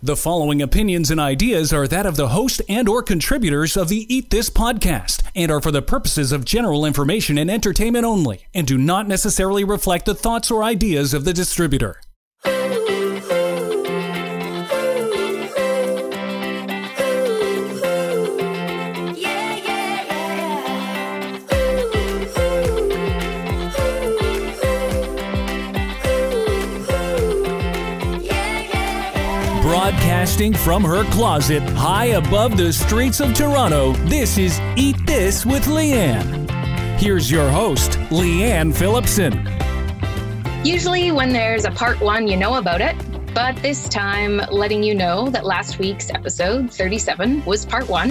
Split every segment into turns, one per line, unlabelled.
The following opinions and ideas are that of the host and or contributors of the Eat This podcast and are for the purposes of general information and entertainment only and do not necessarily reflect the thoughts or ideas of the distributor. Broadcasting from her closet high above the streets of Toronto, this is Eat This with Leanne. Here's your host, Leanne Phillipson.
Usually, when there's a part one, you know about it. But this time, letting you know that last week's episode 37 was part one.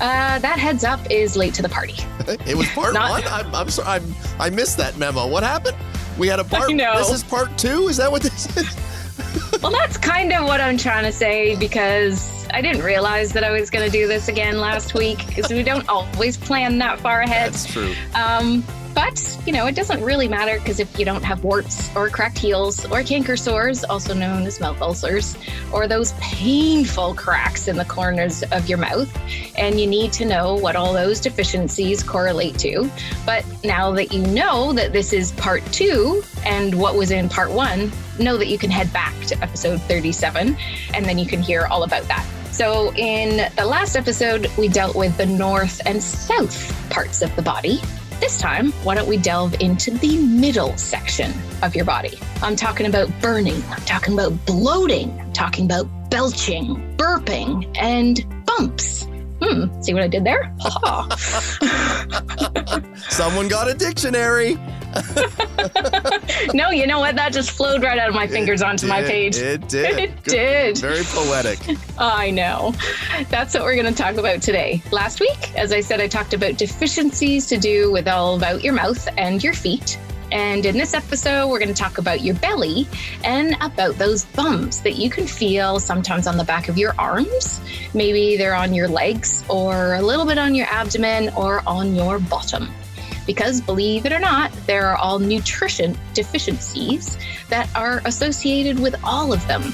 Uh, that heads up is late to the party.
it was part
Not-
one. I'm, I'm sorry. I'm, I missed that memo. What happened? We had a part.
know.
This is part two. Is that what this is?
Well, that's kind of what I'm trying to say because I didn't realize that I was going to do this again last week because we don't always plan that far ahead.
That's true.
Um, but, you know, it doesn't really matter because if you don't have warts or cracked heels or canker sores, also known as mouth ulcers, or those painful cracks in the corners of your mouth, and you need to know what all those deficiencies correlate to. But now that you know that this is part two and what was in part one, know that you can head back to episode 37 and then you can hear all about that. So, in the last episode, we dealt with the north and south parts of the body. This time, why don't we delve into the middle section of your body? I'm talking about burning, I'm talking about bloating, I'm talking about belching, burping, and bumps. Hmm, see what I did there?
Someone got a dictionary.
no, you know what? That just flowed right out of my fingers onto my page.
It did.
It
Good.
did.
Very poetic.
I know. That's what we're going to talk about today. Last week, as I said, I talked about deficiencies to do with all about your mouth and your feet. And in this episode, we're going to talk about your belly and about those bumps that you can feel sometimes on the back of your arms. Maybe they're on your legs or a little bit on your abdomen or on your bottom. Because believe it or not, there are all nutrition deficiencies that are associated with all of them.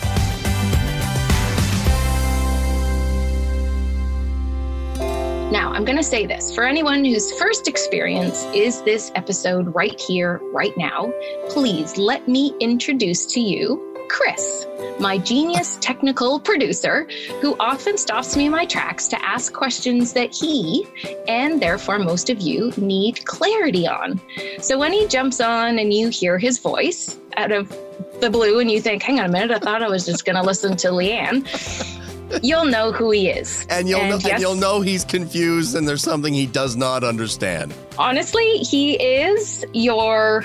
I'm going to say this for anyone whose first experience is this episode right here, right now, please let me introduce to you Chris, my genius technical producer, who often stops me in my tracks to ask questions that he, and therefore most of you, need clarity on. So when he jumps on and you hear his voice out of the blue and you think, hang on a minute, I thought I was just going to listen to Leanne. You'll know who he is.
And you'll know,
yes,
and you'll know he's confused and there's something he does not understand.
honestly, he is your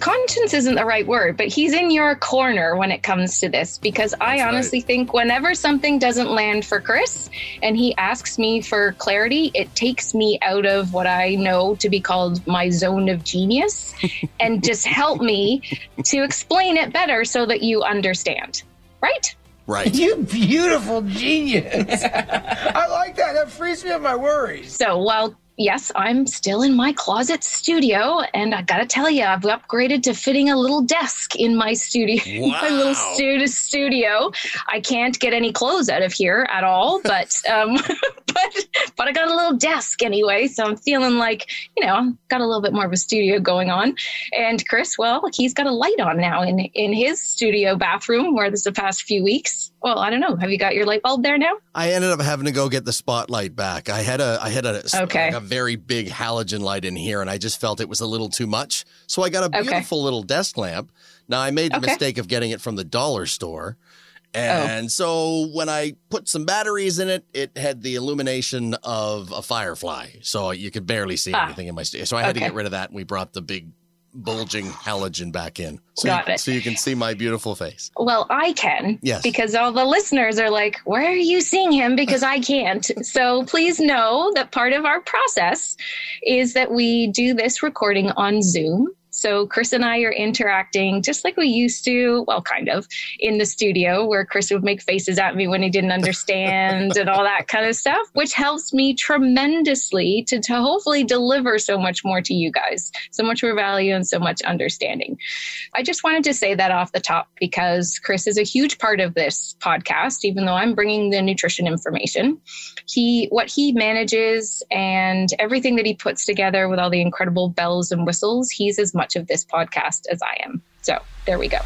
conscience isn't the right word, but he's in your corner when it comes to this because I
That's right.
honestly think whenever something doesn't land for Chris and he asks me for clarity, it takes me out of what I know to be called my zone of genius and just help me to explain it better so that you understand. Right?
Right.
You beautiful genius. I like that. That frees me of my worries.
So while yes, I'm still in my closet studio, and I gotta tell you, I've upgraded to fitting a little desk in my studio, wow. my little studio. Studio. I can't get any clothes out of here at all, but um, but but I got a little desk anyway, so I'm feeling like you know I've got a little bit more of a studio going on. And Chris, well, he's got a light on now in in his studio bathroom where this the past few weeks. Well, I don't know. Have you got your light bulb there now?
I ended up having to go get the spotlight back. I had a I had a,
Okay.
like a very big halogen light in here and I just felt it was a little too much. So I got a
Okay.
beautiful little desk lamp. Now I made the
Okay. Oh.
mistake of getting it from the dollar store. And so when I put some batteries in it, it had the illumination of a firefly. So you could barely see
Ah.
anything in my studio. So I had to get rid of that and we brought the big bulging halogen back in. So
Got
you,
it.
so you can see my beautiful face.
Well, I can.
Yes.
Because all the listeners are like, where are you seeing him? Because I can't. so please know that part of our process is that we do this recording on Zoom. So Chris and I are interacting just like we used to, well, kind of, in the studio where Chris would make faces at me when he didn't understand and all that kind of stuff, which helps me tremendously to, to hopefully deliver so much more to you guys, so much more value and so much understanding. I just wanted to say that off the top because Chris is a huge part of this podcast, even though I'm bringing the nutrition information. He, what he manages and everything that he puts together with all the incredible bells and whistles, he's as much of this podcast as I am. So there we go.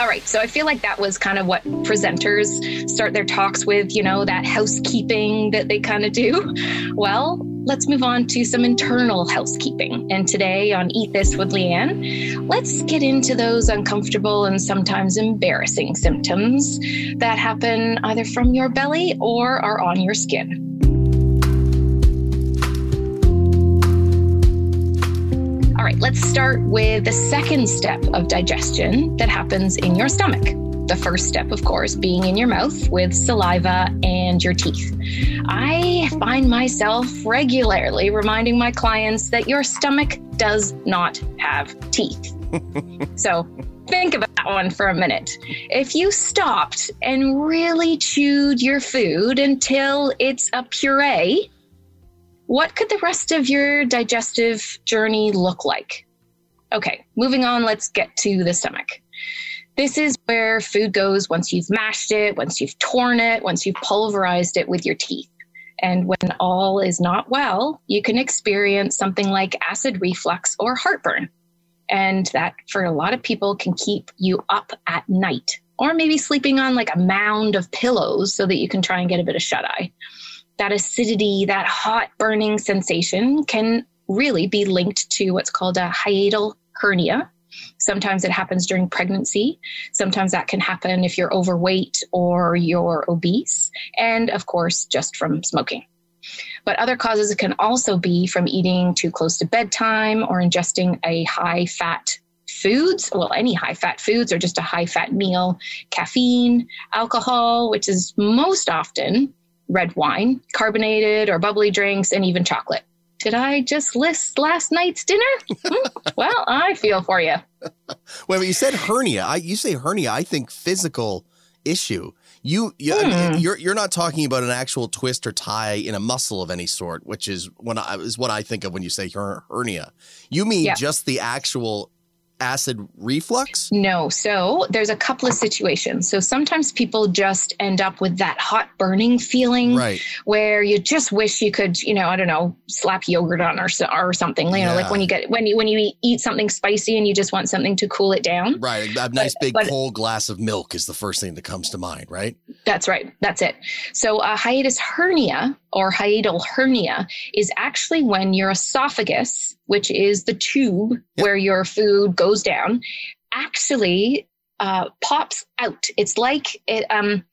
All right, so I feel like that was kind of what presenters start their talks with, you know, that housekeeping that they kind of do. Well, let's move on to some internal housekeeping. And today on Eat This with Leanne, let's get into those uncomfortable and sometimes embarrassing symptoms that happen either from your belly or are on your skin. Right, let's start with the second step of digestion that happens in your stomach. The first step, of course, being in your mouth with saliva and your teeth. I find myself regularly reminding my clients that your stomach does not have teeth. so think about that one for a minute. If you stopped and really chewed your food until it's a puree, what could the rest of your digestive journey look like? Okay, moving on, let's get to the stomach. This is where food goes once you've mashed it, once you've torn it, once you've pulverized it with your teeth. And when all is not well, you can experience something like acid reflux or heartburn. And that, for a lot of people, can keep you up at night, or maybe sleeping on like a mound of pillows so that you can try and get a bit of shut eye that acidity, that hot burning sensation can really be linked to what's called a hiatal hernia. Sometimes it happens during pregnancy. Sometimes that can happen if you're overweight or you're obese. And of course, just from smoking. But other causes can also be from eating too close to bedtime or ingesting a high fat foods, well, any high fat foods or just a high fat meal, caffeine, alcohol, which is most often red wine, carbonated or bubbly drinks, and even chocolate. Did I just list last night's dinner? Hmm, well, I feel for you.
Wait, you said hernia. I, you say hernia. I think physical issue. You, you
Hmm.
I mean, you're you're not talking about an actual twist or tie in a muscle of any sort, which is when I is what I think of when you say her- hernia. You mean
Yeah.
just the actual acid reflux?
No. So there's a couple of situations. So sometimes people just end up with that hot burning feeling
Right.
where you just wish you could, you know, I don't know, slap yogurt on or, or something. You know,
Yeah.
like when you get when you when you eat, something spicy and you just want something to cool it down.
Right. A nice big
but-
cold glass of milk is the first thing that comes to mind, right?
That's right. That's it. So a hiatus hernia or hiatal hernia is actually when your esophagus, which is the tube
Yep.
where your food goes down, actually uh, pops out. It's like it, um,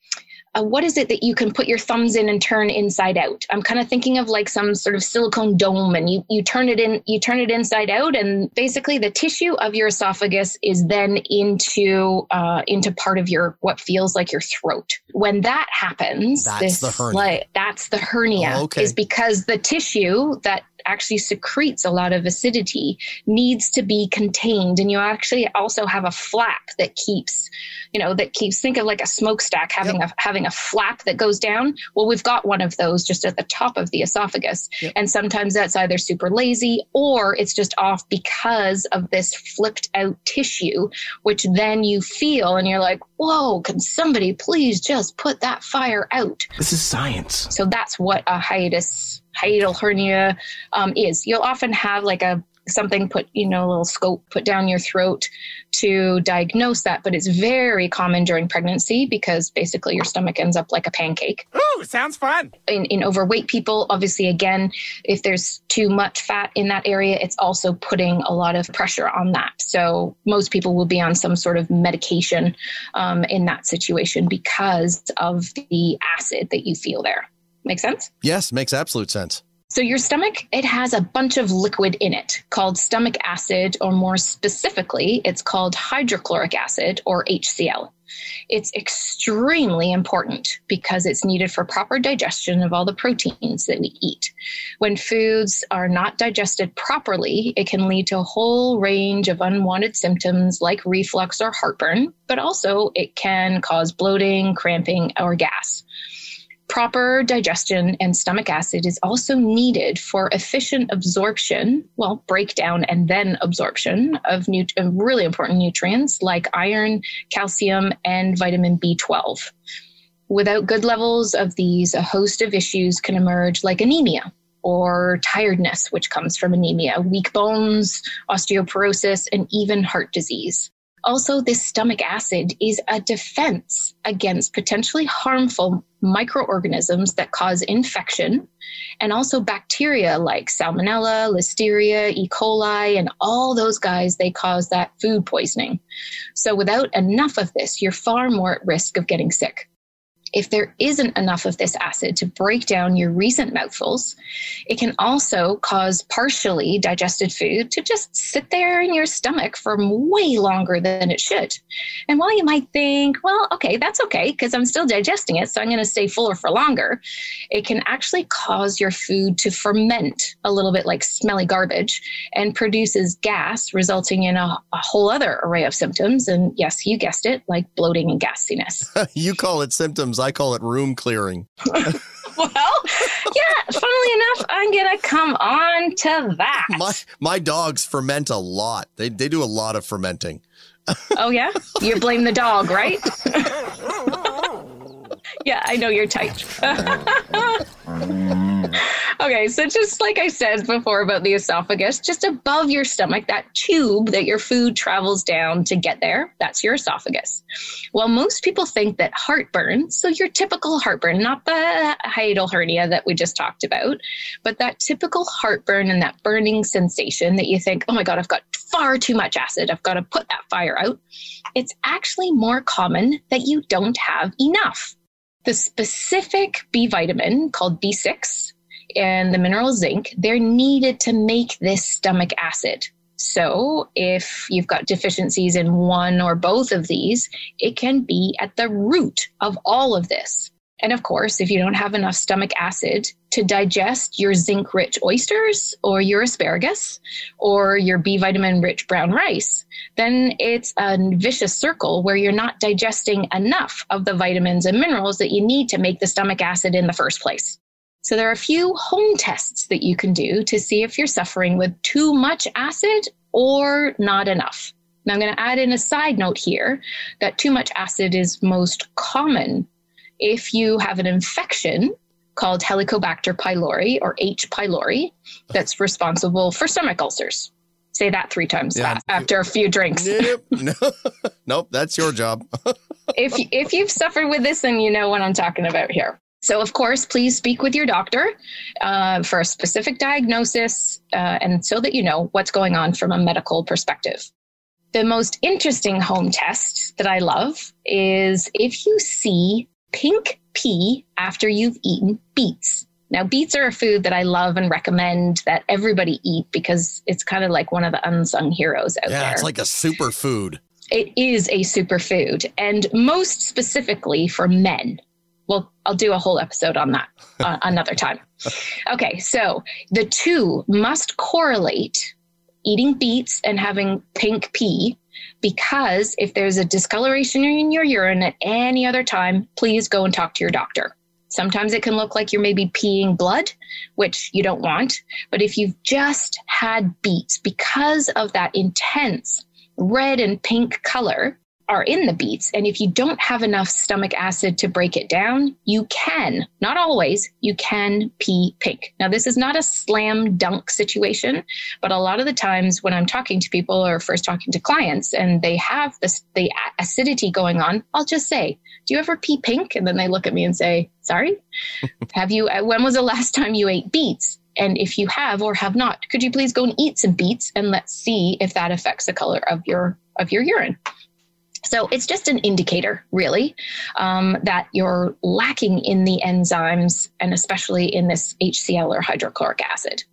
uh, what is it that you can put your thumbs in and turn inside out? I'm kind of thinking of like some sort of silicone dome, and you you turn it in, you turn it inside out, and basically the tissue of your esophagus is then into uh, into part of your what feels like your throat. When that happens,
That's
this
the hernia.
like- that's the hernia.
Oh, okay.
Is because the tissue that actually secretes a lot of acidity needs to be contained. And you actually also have a flap that keeps you know that keeps think of like a smokestack having a having a flap that goes down. Well we've got one of those just at the top of the esophagus.
Yep.
and sometimes that's either super lazy or it's just off because of this flipped out tissue which then you feel and you're like whoa can somebody please just put that fire out?
This is science.
so that's what a hiatus hiatal hernia um, is. You'll often have like a something put, you know, a little scope put down your throat to diagnose that, but it's very common during pregnancy because basically your stomach ends up like a pancake.
Ooh, sounds fun.
In, in overweight people, obviously, again, if there's too much fat in that area, it's also putting a lot of pressure on that. So most people will be on some sort of medication um, in that situation because of the acid that you feel there. Make sense?
Yes, makes absolute sense.
So, your stomach, it has a bunch of liquid in it called stomach acid, or more specifically, it's called hydrochloric acid or HCl. It's extremely important because it's needed for proper digestion of all the proteins that we eat. When foods are not digested properly, it can lead to a whole range of unwanted symptoms like reflux or heartburn, but also it can cause bloating, cramping, or gas. Proper digestion and stomach acid is also needed for efficient absorption, well, breakdown and then absorption of, nu- of really important nutrients like iron, calcium, and vitamin B12. Without good levels of these, a host of issues can emerge like anemia or tiredness, which comes from anemia, weak bones, osteoporosis, and even heart disease. Also, this stomach acid is a defense against potentially harmful microorganisms that cause infection and also bacteria like salmonella, listeria, E. coli, and all those guys, they cause that food poisoning. So, without enough of this, you're far more at risk of getting sick if there isn't enough of this acid to break down your recent mouthfuls, it can also cause partially digested food to just sit there in your stomach for way longer than it should. And while you might think, well, okay, that's okay because I'm still digesting it, so I'm going to stay fuller for longer, it can actually cause your food to ferment a little bit like smelly garbage and produces gas, resulting in a, a whole other array of symptoms. And yes, you guessed it, like bloating and gassiness.
you call it symptoms I call it room clearing.
well, yeah, funnily enough, I'm gonna come on to that.
My my dogs ferment a lot. They they do a lot of fermenting.
oh yeah? You blame the dog, right? yeah, I know you're tight. okay, so just like I said before about the esophagus, just above your stomach, that tube that your food travels down to get there, that's your esophagus. Well, most people think that heartburn, so your typical heartburn, not the hiatal hernia that we just talked about, but that typical heartburn and that burning sensation that you think, oh my God, I've got far too much acid, I've got to put that fire out. It's actually more common that you don't have enough. The specific B vitamin called B6 and the mineral zinc, they're needed to make this stomach acid. So, if you've got deficiencies in one or both of these, it can be at the root of all of this. And of course, if you don't have enough stomach acid to digest your zinc rich oysters or your asparagus or your B vitamin rich brown rice, then it's a vicious circle where you're not digesting enough of the vitamins and minerals that you need to make the stomach acid in the first place. So there are a few home tests that you can do to see if you're suffering with too much acid or not enough. Now, I'm going to add in a side note here that too much acid is most common if you have an infection called Helicobacter pylori or H. pylori that's responsible for stomach ulcers. Say that three times yeah. fast after a few drinks.
Nope, nope that's your job.
if if you've suffered with this, then you know what I'm talking about here. So, of course, please speak with your doctor uh, for a specific diagnosis uh, and so that you know what's going on from a medical perspective. The most interesting home test that I love is if you see pink pee after you've eaten beets. Now, beets are a food that I love and recommend that everybody eat because it's kind of like one of the unsung heroes out
yeah,
there.
Yeah, it's like a superfood.
It is a superfood, and most specifically for men well, I'll do a whole episode on that uh, another time. Okay, so the two must correlate eating beets and having pink pee because if there's a discoloration in your urine at any other time, please go and talk to your doctor. Sometimes it can look like you're maybe peeing blood, which you don't want. But if you've just had beets because of that intense red and pink color, are in the beets. And if you don't have enough stomach acid to break it down, you can, not always, you can pee pink. Now, this is not a slam dunk situation, but a lot of the times when I'm talking to people or first talking to clients and they have this, the acidity going on, I'll just say, Do you ever pee pink? And then they look at me and say, Sorry? have you, uh, when was the last time you ate beets? And if you have or have not, could you please go and eat some beets and let's see if that affects the color of your of your urine. So it's just an indicator, really, um, that you're lacking in the enzymes and especially in this HCl or hydrochloric acid.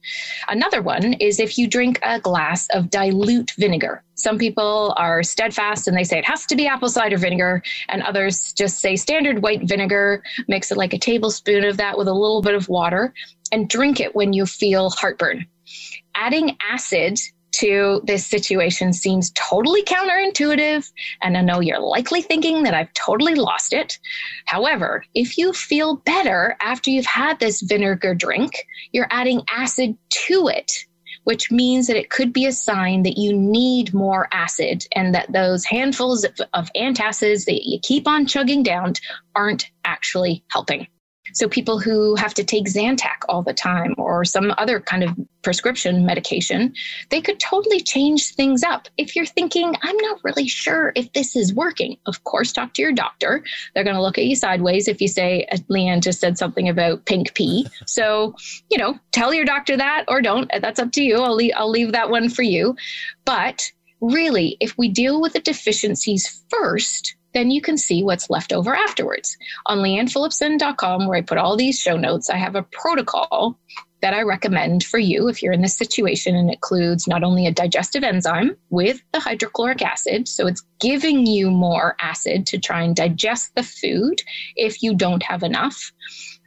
Another one is if you drink a glass of dilute vinegar. Some people are steadfast and they say it has to be apple cider vinegar, and others just say standard white vinegar, mix it like a tablespoon of that with a little bit of water, and drink it when you feel heartburn. Adding acid to this situation seems totally counterintuitive, and I know you're likely thinking that I've totally lost it. However, if you feel better after you've had this vinegar drink, you're adding acid to it. Which means that it could be a sign that you need more acid and that those handfuls of, of antacids that you keep on chugging down aren't actually helping. So people who have to take Zantac all the time or some other kind of prescription medication, they could totally change things up. If you're thinking, I'm not really sure if this is working, of course, talk to your doctor. They're going to look at you sideways if you say, uh, Leanne just said something about pink pee. So, you know, tell your doctor that or don't. That's up to you. I'll leave, I'll leave that one for you. But really, if we deal with the deficiencies first, then you can see what's left over afterwards. On leannephillipson.com, where I put all these show notes, I have a protocol that I recommend for you if you're in this situation and includes not only a digestive enzyme with the hydrochloric acid, so it's giving you more acid to try and digest the food if you don't have enough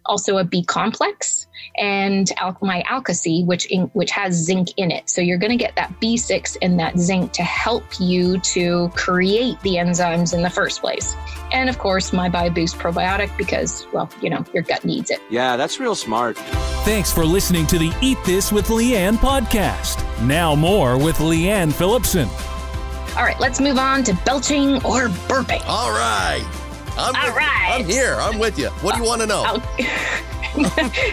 also a B complex and al- my Alka-C, which in, which has zinc in it. So you're going to get that B6 and that zinc to help you to create the enzymes in the first place. And of course, my BioBoost probiotic because, well, you know, your gut needs it.
Yeah, that's real smart.
Thanks for listening to the Eat This with Leanne podcast. Now more with Leanne Phillipson.
All right, let's move on to belching or burping.
All right. I'm
All
with-
right.
I'm here. I'm with you. What do you want to know?
Oh.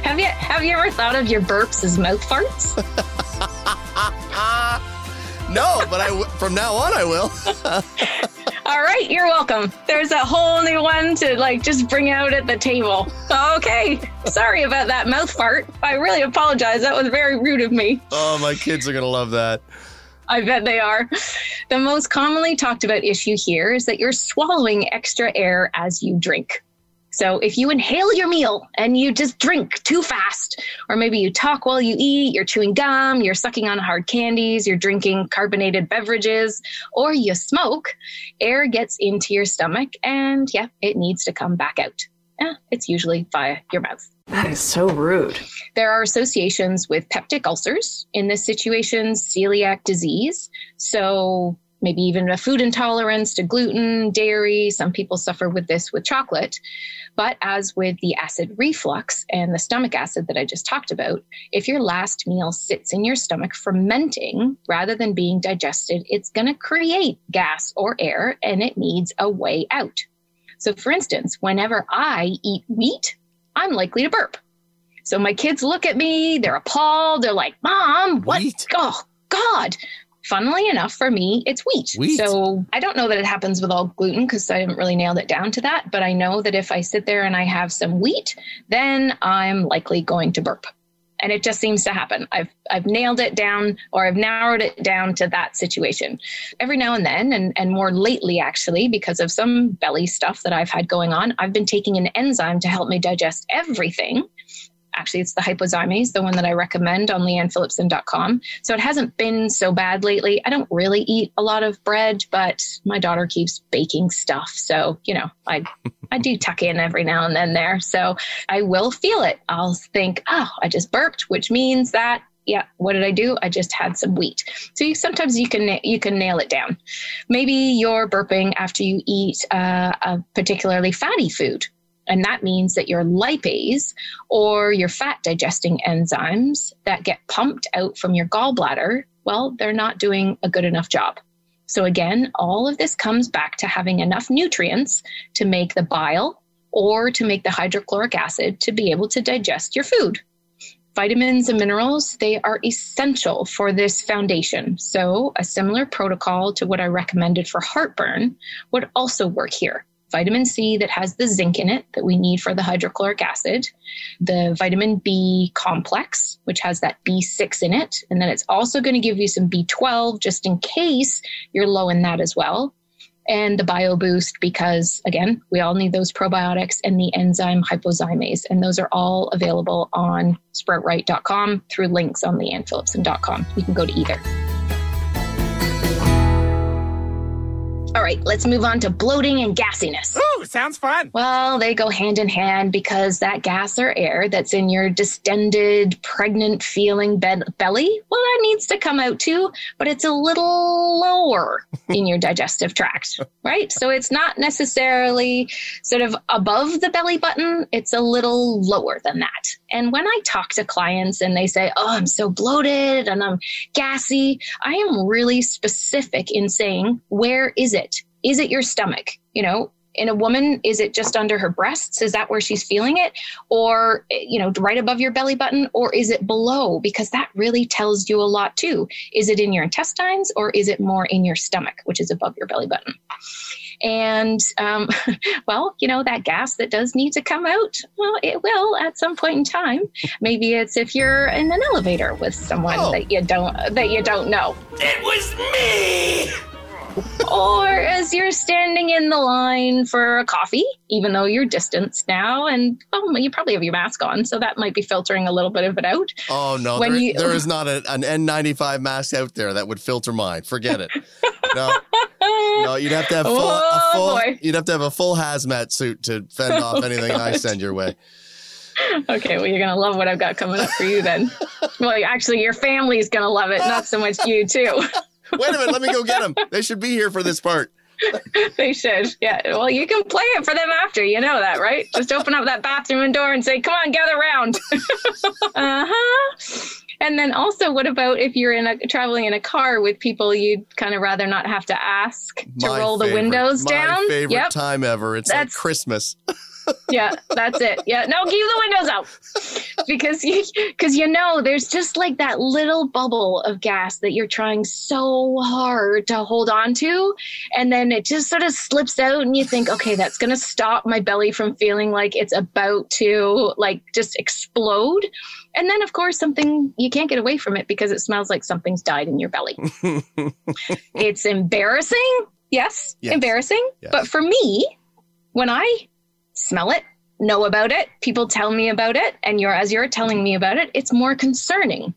have you have you ever thought of your burps as mouth farts?
no, but I from now on I will.
All right, you're welcome. There's a whole new one to like just bring out at the table. Okay, sorry about that mouth fart. I really apologize. That was very rude of me.
oh, my kids are gonna love that.
I bet they are. The most commonly talked about issue here is that you're swallowing extra air as you drink. So if you inhale your meal and you just drink too fast, or maybe you talk while you eat, you're chewing gum, you're sucking on hard candies, you're drinking carbonated beverages, or you smoke, air gets into your stomach and yeah, it needs to come back out. Yeah, it's usually via your mouth.
That is so rude.
There are associations with peptic ulcers, in this situation, celiac disease. So maybe even a food intolerance to gluten, dairy. Some people suffer with this with chocolate. But as with the acid reflux and the stomach acid that I just talked about, if your last meal sits in your stomach fermenting rather than being digested, it's going to create gas or air and it needs a way out. So, for instance, whenever I eat wheat, I'm likely to burp. So my kids look at me, they're appalled. They're like, Mom, what?
Wheat?
Oh, God. Funnily enough, for me, it's wheat.
Wheat.
So I don't know that it happens with all gluten because I haven't really nailed it down to that. But I know that if I sit there and I have some wheat, then I'm likely going to burp. And it just seems to happen. I've I've nailed it down or I've narrowed it down to that situation. Every now and then, and, and more lately actually, because of some belly stuff that I've had going on, I've been taking an enzyme to help me digest everything actually it's the hypozymes the one that i recommend on leannephillipson.com so it hasn't been so bad lately. I don't really eat a lot of bread but my daughter keeps baking stuff. So you know i i do tuck in every now and then there. So i will feel it. I'll think oh i just burped which means that yeah what did i do? I just had some wheat. So you, sometimes you can you can nail it down. Maybe you're burping after you eat uh, a particularly fatty food and that means that your lipase or your fat digesting enzymes that get pumped out from your gallbladder, well, they're not doing a good enough job. So, again, all of this comes back to having enough nutrients to make the bile or to make the hydrochloric acid to be able to digest your food. Vitamins and minerals, they are essential for this foundation. So, a similar protocol to what I recommended for heartburn would also work here vitamin C that has the zinc in it that we need for the hydrochloric acid, the vitamin B complex, which has that B6 in it. And then it's also going to give you some B12 just in case you're low in that as well. and the Bio Boost because, again, we all need those probiotics and the enzyme hypozymes. And those are all available on sproutright.com through links on leannephillipson.com. You can go to either. All right, let's move on to bloating and gassiness.
Ooh, sounds fun.
Well, they go hand in hand because that gas or air that's in your distended, pregnant feeling be- belly, well, that needs to come out too, but it's a little lower in your digestive tract, right? So it's not necessarily sort of above the belly button, it's a little lower than that. And when I talk to clients and they say, Oh, I'm so bloated and I'm gassy, I am really specific in saying, Where is it? Is it your stomach? You know, in a woman, is it just under her breasts? Is that where she's feeling it? Or, you know, right above your belly button? Or is it below? Because that really tells you a lot too. Is it in your intestines or is it more in your stomach, which is above your belly button? And, um, well, you know, that gas that does need to come out, well, it will at some point in time. Maybe it's if you're in an elevator with someone
Oh.
that you don't, that you don't know
It was me.
or as you're standing in the line for a coffee, even though you're distanced now, and oh, you probably have your mask on, so that might be filtering a little bit of it out.
Oh no,
When
there,
you-
there is not a, an N95 mask out there that would filter mine. Forget it. No, no, you'd have to have full, a
Oh,
full
boy.
you'd have to have a full hazmat suit to fend off
Oh,
anything I send your way.
Okay, well, you're gonna love what I've got coming up for you then. well, actually, your family's gonna love it, not so much you too.
Wait a minute, let me go get them. They should be here for this part.
they should. Yeah. Well, you can play it for them after. You know that, right? Just open up that bathroom door and say, "Come on, gather round." uh huh. And then also, what about if you're in a traveling in a car with people you'd kind of rather not have to ask to
My
roll the
favorite-
windows
my
down?
favorite
Yep.
time ever. It's like Christmas.
yeah, that's it. Yeah, no, keep the windows out because you because you know there's just like that little bubble of gas that you're trying so hard to hold on to, and then it just sort of slips out, and you think, okay, that's gonna stop my belly from feeling like it's about to like just explode. And then, of course, something you can't get away from it because it smells like something's died in your belly. it's embarrassing. Yes,
Yes.
embarrassing.
Yes.
But for me, when I smell it, know about it, people tell me about it, and you're as you're telling me about it, it's more concerning.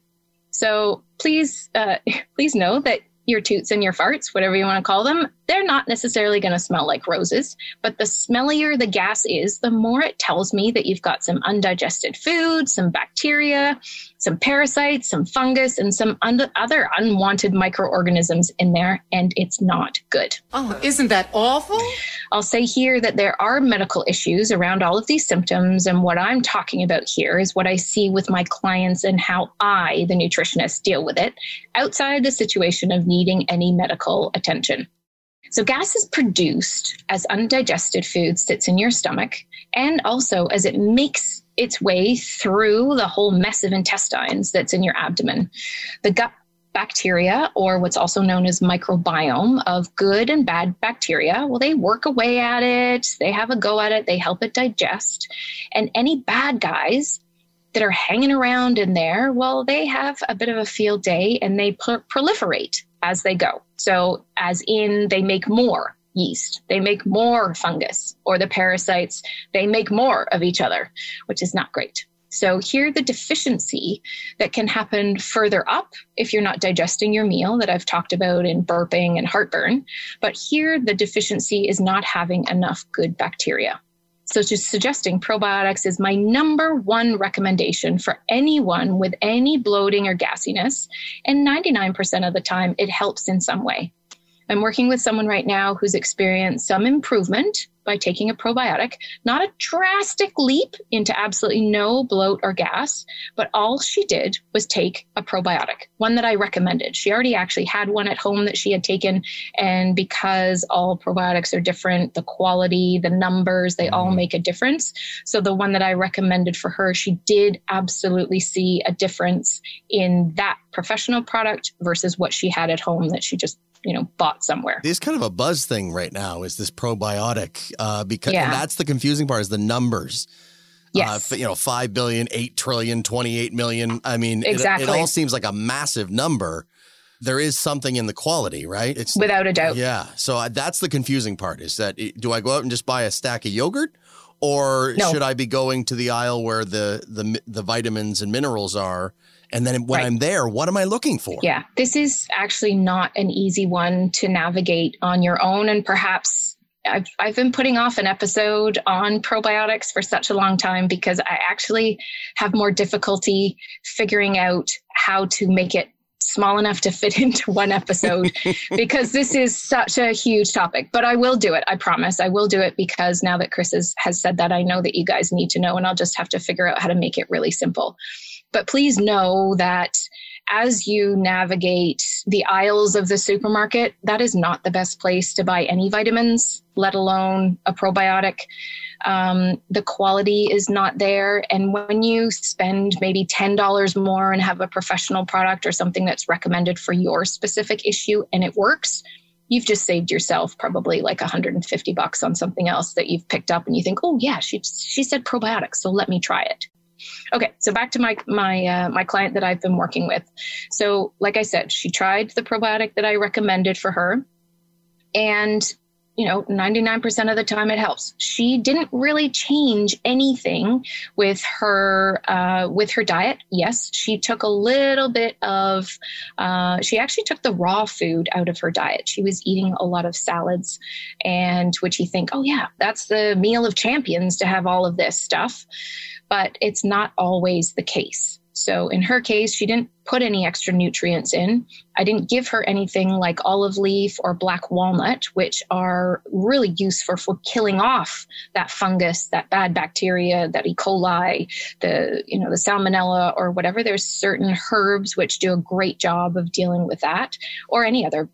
So please, uh, please know that your toots and your farts, whatever you want to call them, they're not necessarily going to smell like roses. But the smellier the gas is, the more it tells me that you've got some undigested food, some bacteria, some parasites, some fungus, and some un- other unwanted microorganisms in there, and it's not good.
Oh, isn't that awful?
I'll say here that there are medical issues around all of these symptoms. And what I'm talking about here is what I see with my clients and how I, the nutritionist, deal with it outside the situation of needing any medical attention. So, gas is produced as undigested food sits in your stomach and also as it makes its way through the whole mess of intestines that's in your abdomen. The gut bacteria, or what's also known as microbiome of good and bad bacteria, well, they work away at it, they have a go at it, they help it digest. And any bad guys that are hanging around in there, well, they have a bit of a field day and they pro- proliferate as they go. So, as in, they make more yeast, they make more fungus, or the parasites, they make more of each other, which is not great. So, here the deficiency that can happen further up if you're not digesting your meal that I've talked about in burping and heartburn. But here the deficiency is not having enough good bacteria. So, just suggesting probiotics is my number one recommendation for anyone with any bloating or gassiness. And 99% of the time, it helps in some way. I'm working with someone right now who's experienced some improvement by taking a probiotic, not a drastic leap into absolutely no bloat or gas, but all she did was take a probiotic, one that I recommended. She already actually had one at home that she had taken. And because all probiotics are different, the quality, the numbers, they all mm-hmm. make a difference. So the one that I recommended for her, she did absolutely see a difference in that professional product versus what she had at home that she just you know bought somewhere
It's kind of a buzz thing right now. Is this probiotic? Uh, because
Yeah.
that's the confusing part is the numbers.
yes
Uh, you know, 5 billion, 8 trillion, 28 million. I mean, it- it,
Exactly.
all seems like a massive number. there is something in the quality, right?
It's without a doubt.
Yeah. So uh, that's the confusing part is that do I go out and just buy a stack of yogurt or no. should I be going to the aisle where the the the vitamins and minerals are? And then when right. I'm there, what am I looking for?
Yeah, this is actually not an easy one to navigate on your own. And perhaps I've, I've been putting off an episode on probiotics for such a long time because I actually have more difficulty figuring out how to make it small enough to fit into one episode because this is such a huge topic. But I will do it. I promise. I will do it because now that Chris has, has said that, I know that you guys need to know, and I'll just have to figure out how to make it really simple. But please know that as you navigate the aisles of the supermarket, that is not the best place to buy any vitamins, let alone a probiotic. Um, the quality is not there. And when you spend maybe $10 more and have a professional product or something that's recommended for your specific issue and it works, you've just saved yourself probably like 150 bucks on something else that you've picked up and you think, oh yeah, she, she said probiotics, so let me try it. Okay, so back to my my uh, my client that I've been working with. So, like I said, she tried the probiotic that I recommended for her, and you know, 99% of the time it helps. She didn't really change anything with her uh, with her diet. Yes, she took a little bit of. Uh, she actually took the raw food out of her diet. She was eating a lot of salads, and which you think, oh yeah, that's the meal of champions to have all of this stuff but it's not always the case. So in her case, she didn't put any extra nutrients in. I didn't give her anything like olive leaf or black walnut, which are really useful for killing off that fungus, that bad bacteria, that E. coli, the you know the salmonella or whatever. There's certain herbs which do a great job of dealing with that, or any other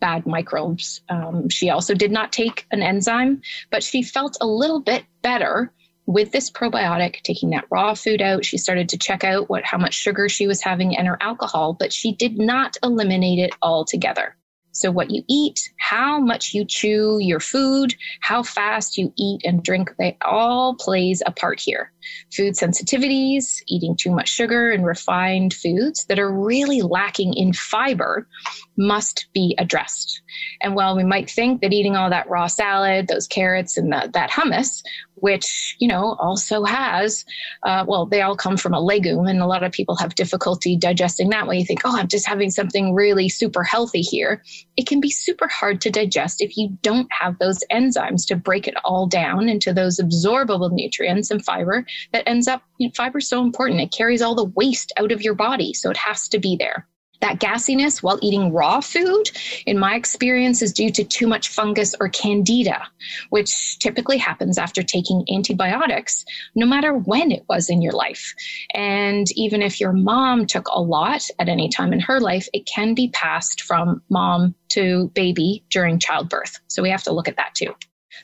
bad microbes. Um, she also did not take an enzyme, but she felt a little bit better with this probiotic, taking that raw food out, she started to check out what how much sugar she was having and her alcohol, but she did not eliminate it altogether. So, what you eat, how much you chew your food, how fast you eat and drink, they all plays a part here. Food sensitivities, eating too much sugar and refined foods that are really lacking in fiber must be addressed. And while we might think that eating all that raw salad, those carrots, and the, that hummus which you know also has uh, well they all come from a legume and a lot of people have difficulty digesting that when you think oh i'm just having something really super healthy here it can be super hard to digest if you don't have those enzymes to break it all down into those absorbable nutrients and fiber that ends up you know, fiber is so important. It carries all the waste out of your body so it has to be there that gassiness while eating raw food, in my experience, is due to too much fungus or candida, which typically happens after taking antibiotics, no matter when it was in your life. And even if your mom took a lot at any time in her life, it can be passed from mom to baby during childbirth. So we have to look at that too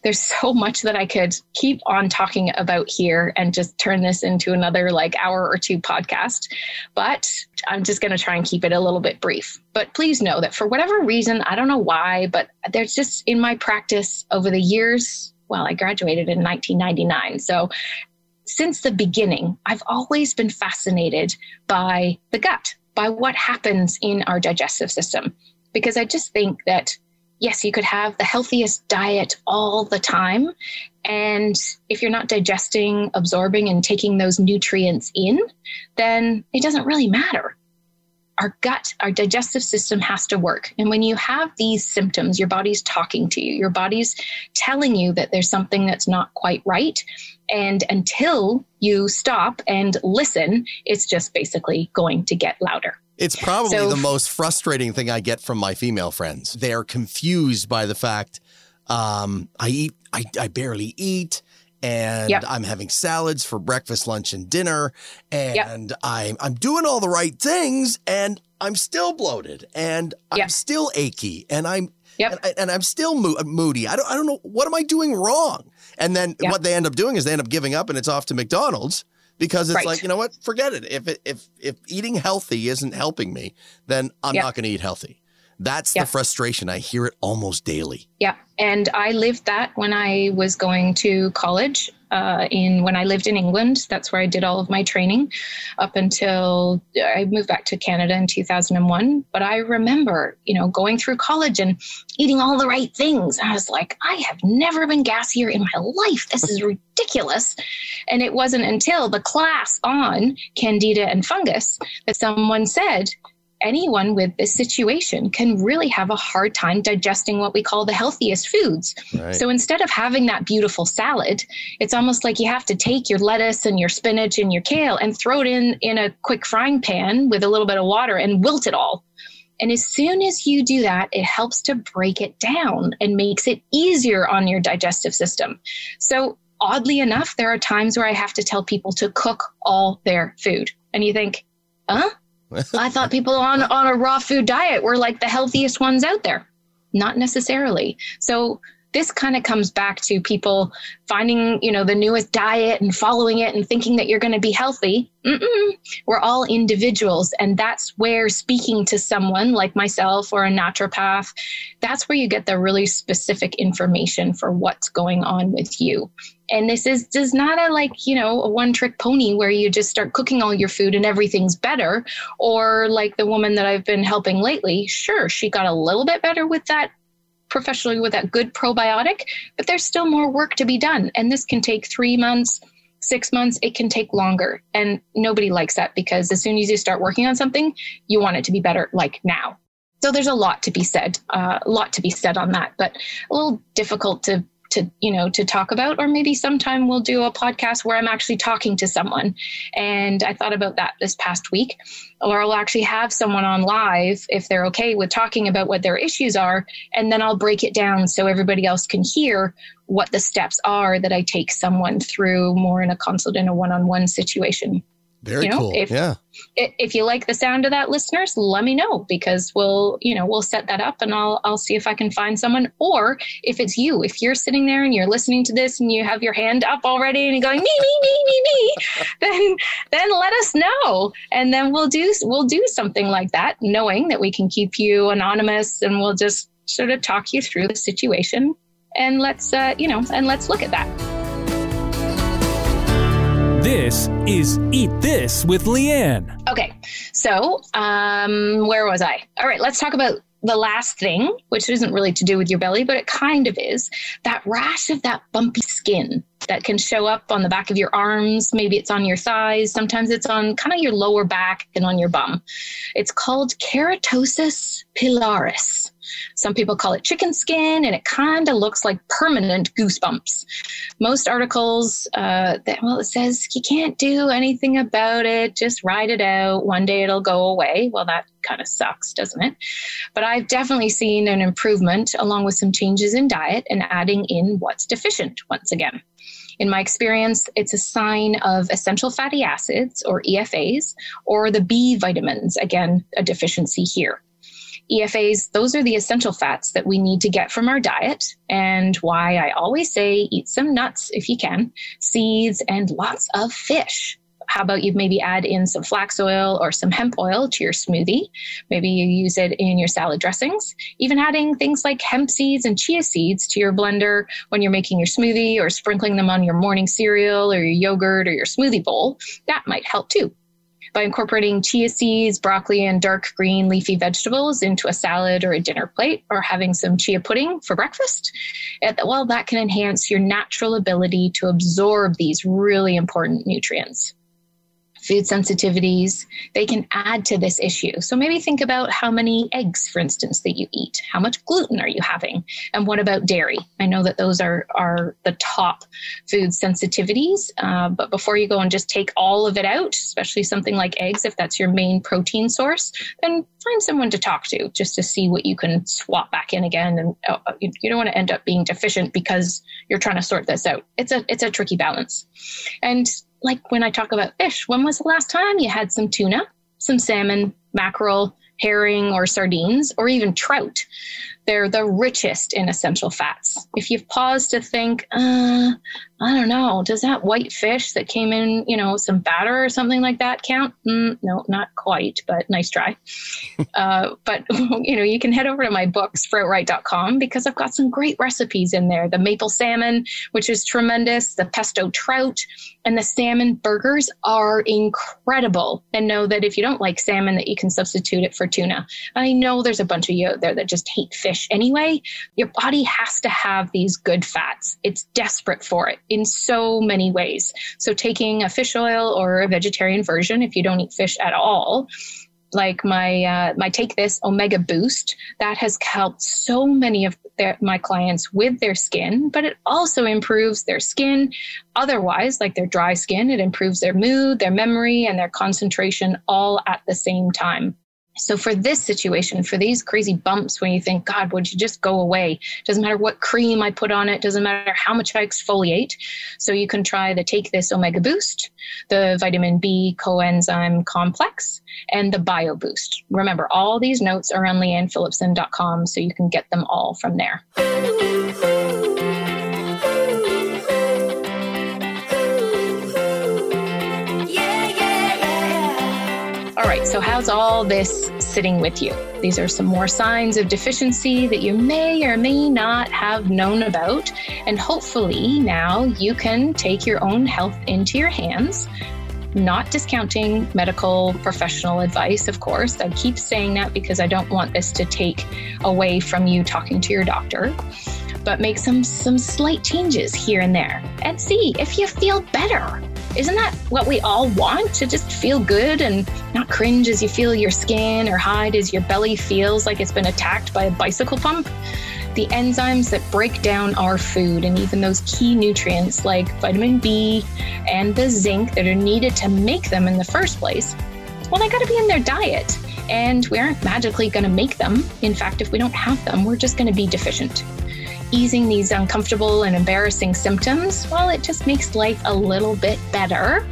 there's so much that I could keep on talking about here and just turn this into another like hour or two podcast. But I'm just going to try and keep it a little bit brief. But please know that for whatever reason, I don't know why, but there's just in my practice over the years, well, I graduated in 1999. So since the beginning, I've always been fascinated by the gut, by what happens in our digestive system. Because I just think that yes, you could have the healthiest diet all the time. And if you're not digesting, absorbing, and taking those nutrients in, then it doesn't really matter. Our gut, our digestive system has to work. And when you have these symptoms, your body's talking to you, your body's telling you that there's something that's not quite right. And until you stop and listen, it's just basically going to get louder.
It's probably so, the most frustrating thing I get from my female friends. They are confused by the fact um, I eat, I, I barely eat and yep. I'm having salads for breakfast, lunch, and dinner, and yep. I'm I'm doing all the right things, and I'm still bloated, and I'm yep. still achy, and I'm and, I, and I'm still mo- moody. I don't I don't know what am I doing wrong. And then what they end up doing is they end up giving up, and it's off to McDonald's because it's right. like you know what? Forget it. If it, if if eating healthy isn't helping me then i'm yep. not going to eat healthy. That's yep. the frustration. I hear it almost daily.
Yeah. And i lived that when i was going to college uh, in when I lived in England. That's where I did all of my training up until I moved back to Canada in 2001. But I remember, you know, going through college and eating all the right things. I was like, I have never been gassier in my life. This is ridiculous. And it wasn't until the class on candida and fungus that someone said, anyone with this situation can really have a hard time digesting what we call the healthiest foods. Right. So instead of having that beautiful salad, it's almost like you have to take your lettuce and your spinach and your kale and throw it in in a quick frying pan with a little bit of water and wilt it all. And as soon as you do that, it helps to break it down and makes it easier on your digestive system. So oddly enough, there are times where I have to tell people to cook all their food. And you think, huh? I thought people on, on a raw food diet were like the healthiest ones out there. Not necessarily. So this kind of comes back to people finding, you know, the newest diet and following it and thinking that you're going to be healthy. Mm-mm. We're all individuals. And that's where speaking to someone like myself or a naturopath, that's where you get the really specific information for what's going on with you and this is does not a like you know a one trick pony where you just start cooking all your food and everything's better or like the woman that i've been helping lately sure she got a little bit better with that professionally with that good probiotic but there's still more work to be done. And this can take three months six months. It can take longer. And nobody likes that because as soon as you start working on something you want it to be better like now. So there's a lot to be said uh, a lot to be said on that but a little difficult to to you know to talk about or maybe sometime we'll do a podcast where i'm actually talking to someone. And i thought about that this past week. Or i'll actually have someone on live if they're okay with talking about what their issues are and then i'll break it down so everybody else can hear what the steps are that i take someone through more in a consult in a one-on-one situation
very you know, cool.
If,
yeah.
If you like the sound of that, listeners, let me know because we'll, you know, we'll set that up and I'll, I'll see if I can find someone. Or if it's you, if you're sitting there and you're listening to this and you have your hand up already and you're going me, me, me, me, me, then, then let us know, and then we'll do, we'll do something like that, knowing that we can keep you anonymous and we'll just sort of talk you through the situation and let's, uh, you know, and let's look at that.
This is Eat This with Leanne.
Okay, so um, where was I? All right, let's talk about the last thing, which isn't really to do with your belly, but it kind of is that rash of that bumpy skin that can show up on the back of your arms. Maybe it's on your thighs. Sometimes it's on kind of your lower back and on your bum. It's called keratosis pilaris. Some people call it chicken skin, and it kind of looks like permanent goosebumps. Most articles, uh, that, well, it says you can't do anything about it, just ride it out. One day it'll go away. Well, that kind of sucks, doesn't it? But I've definitely seen an improvement along with some changes in diet and adding in what's deficient once again. In my experience, it's a sign of essential fatty acids or EFAs or the B vitamins, again, a deficiency here. EFAs, those are the essential fats that we need to get from our diet, and why I always say eat some nuts if you can, seeds, and lots of fish. How about you maybe add in some flax oil or some hemp oil to your smoothie? Maybe you use it in your salad dressings. Even adding things like hemp seeds and chia seeds to your blender when you're making your smoothie or sprinkling them on your morning cereal or your yogurt or your smoothie bowl, that might help too by incorporating chia seeds, broccoli, and dark green leafy vegetables into a salad or a dinner plate, or having some chia pudding for breakfast. Well, that can enhance your natural ability to absorb these really important nutrients food sensitivities, they can add to this issue. So maybe think about how many eggs, for instance, that you eat. How much gluten are you having? And what about dairy? I know that those are, are the top food sensitivities. Uh, but before you go and just take all of it out, especially something like eggs, if that's your main protein source, then find someone to talk to just to see what you can swap back in again. And uh, you, you don't want to end up being deficient because you're trying to sort this out. It's a it's a tricky balance. And like when I talk about fish, when was the last time you had some tuna, some salmon, mackerel, herring or sardines, or even trout. They're the richest in essential fats. If you've paused to think, uh, I don't know, does that white fish that came in, you know, some batter or something like that count? Mm, no, not quite, but nice try. uh, but, you know, you can head over to my book, sproutright.com, because I've got some great recipes in there. The maple salmon, which is tremendous, the pesto trout, and the salmon burgers are incredible. And know that if you don't like salmon, that you can substitute it for tuna. I know there's a bunch of you out there that just hate fish anyway. Your body has to have these good fats. It's desperate for it in so many ways. So, taking a fish oil or a vegetarian version, if you don't eat fish at all, like my uh, my take this omega boost that has helped so many of their, my clients with their skin but it also improves their skin otherwise like their dry skin it improves their mood their memory and their concentration all at the same time so for this situation, for these crazy bumps when you think, God, would you just go away? Doesn't matter what cream I put on it, doesn't matter how much I exfoliate. So you can try the Take This Omega Boost, the vitamin B coenzyme complex, and the Bio Boost. Remember, all these notes are on leannephillipson.com, so you can get them all from there. So how's all this sitting with you? These are some more signs of deficiency that you may or may not have known about. And hopefully now you can take your own health into your hands. Not discounting medical professional advice, of course. I keep saying that because I don't want this to take away from you talking to your doctor but make some some slight changes here and there and see if you feel better isn't that what we all want? To just feel good and not cringe as you feel your skin or hide as your belly feels like it's been attacked by a bicycle pump? The enzymes that break down our food and even those key nutrients like vitamin B and the zinc that are needed to make them in the first place, well, they got to be in their diet. And we aren't magically to make them. In fact, if we don't have them, we're just to be deficient easing these uncomfortable and embarrassing symptoms, well, it just makes life a little bit better.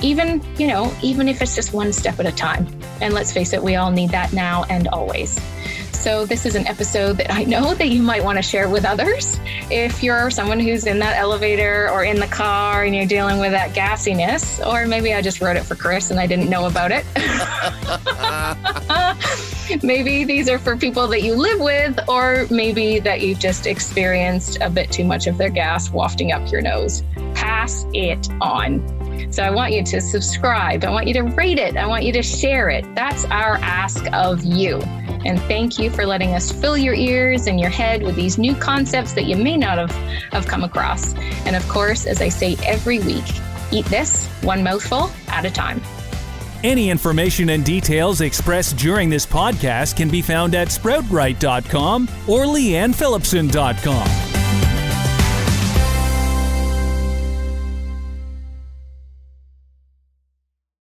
Even, you know, even if it's just one step at a time. And let's face it, we all need that now and always. So, this is an episode that I know that you might want to share with others. If you're someone who's in that elevator or in the car and you're dealing with that gassiness, or maybe I just wrote it for Chris and I didn't know about it. maybe these are for people that you live with, or maybe that you've just experienced a bit too much of their gas wafting up your nose. Pass it on. So I want you to subscribe. I want you to rate it. I want you to share it. That's our ask of you. And thank you for letting us fill your ears and your head with these new concepts that you may not have, have come across. And of course, as I say every week, eat this one mouthful at a time.
Any information and details expressed during this podcast can be found at sproutright.com or leannephillipson.com.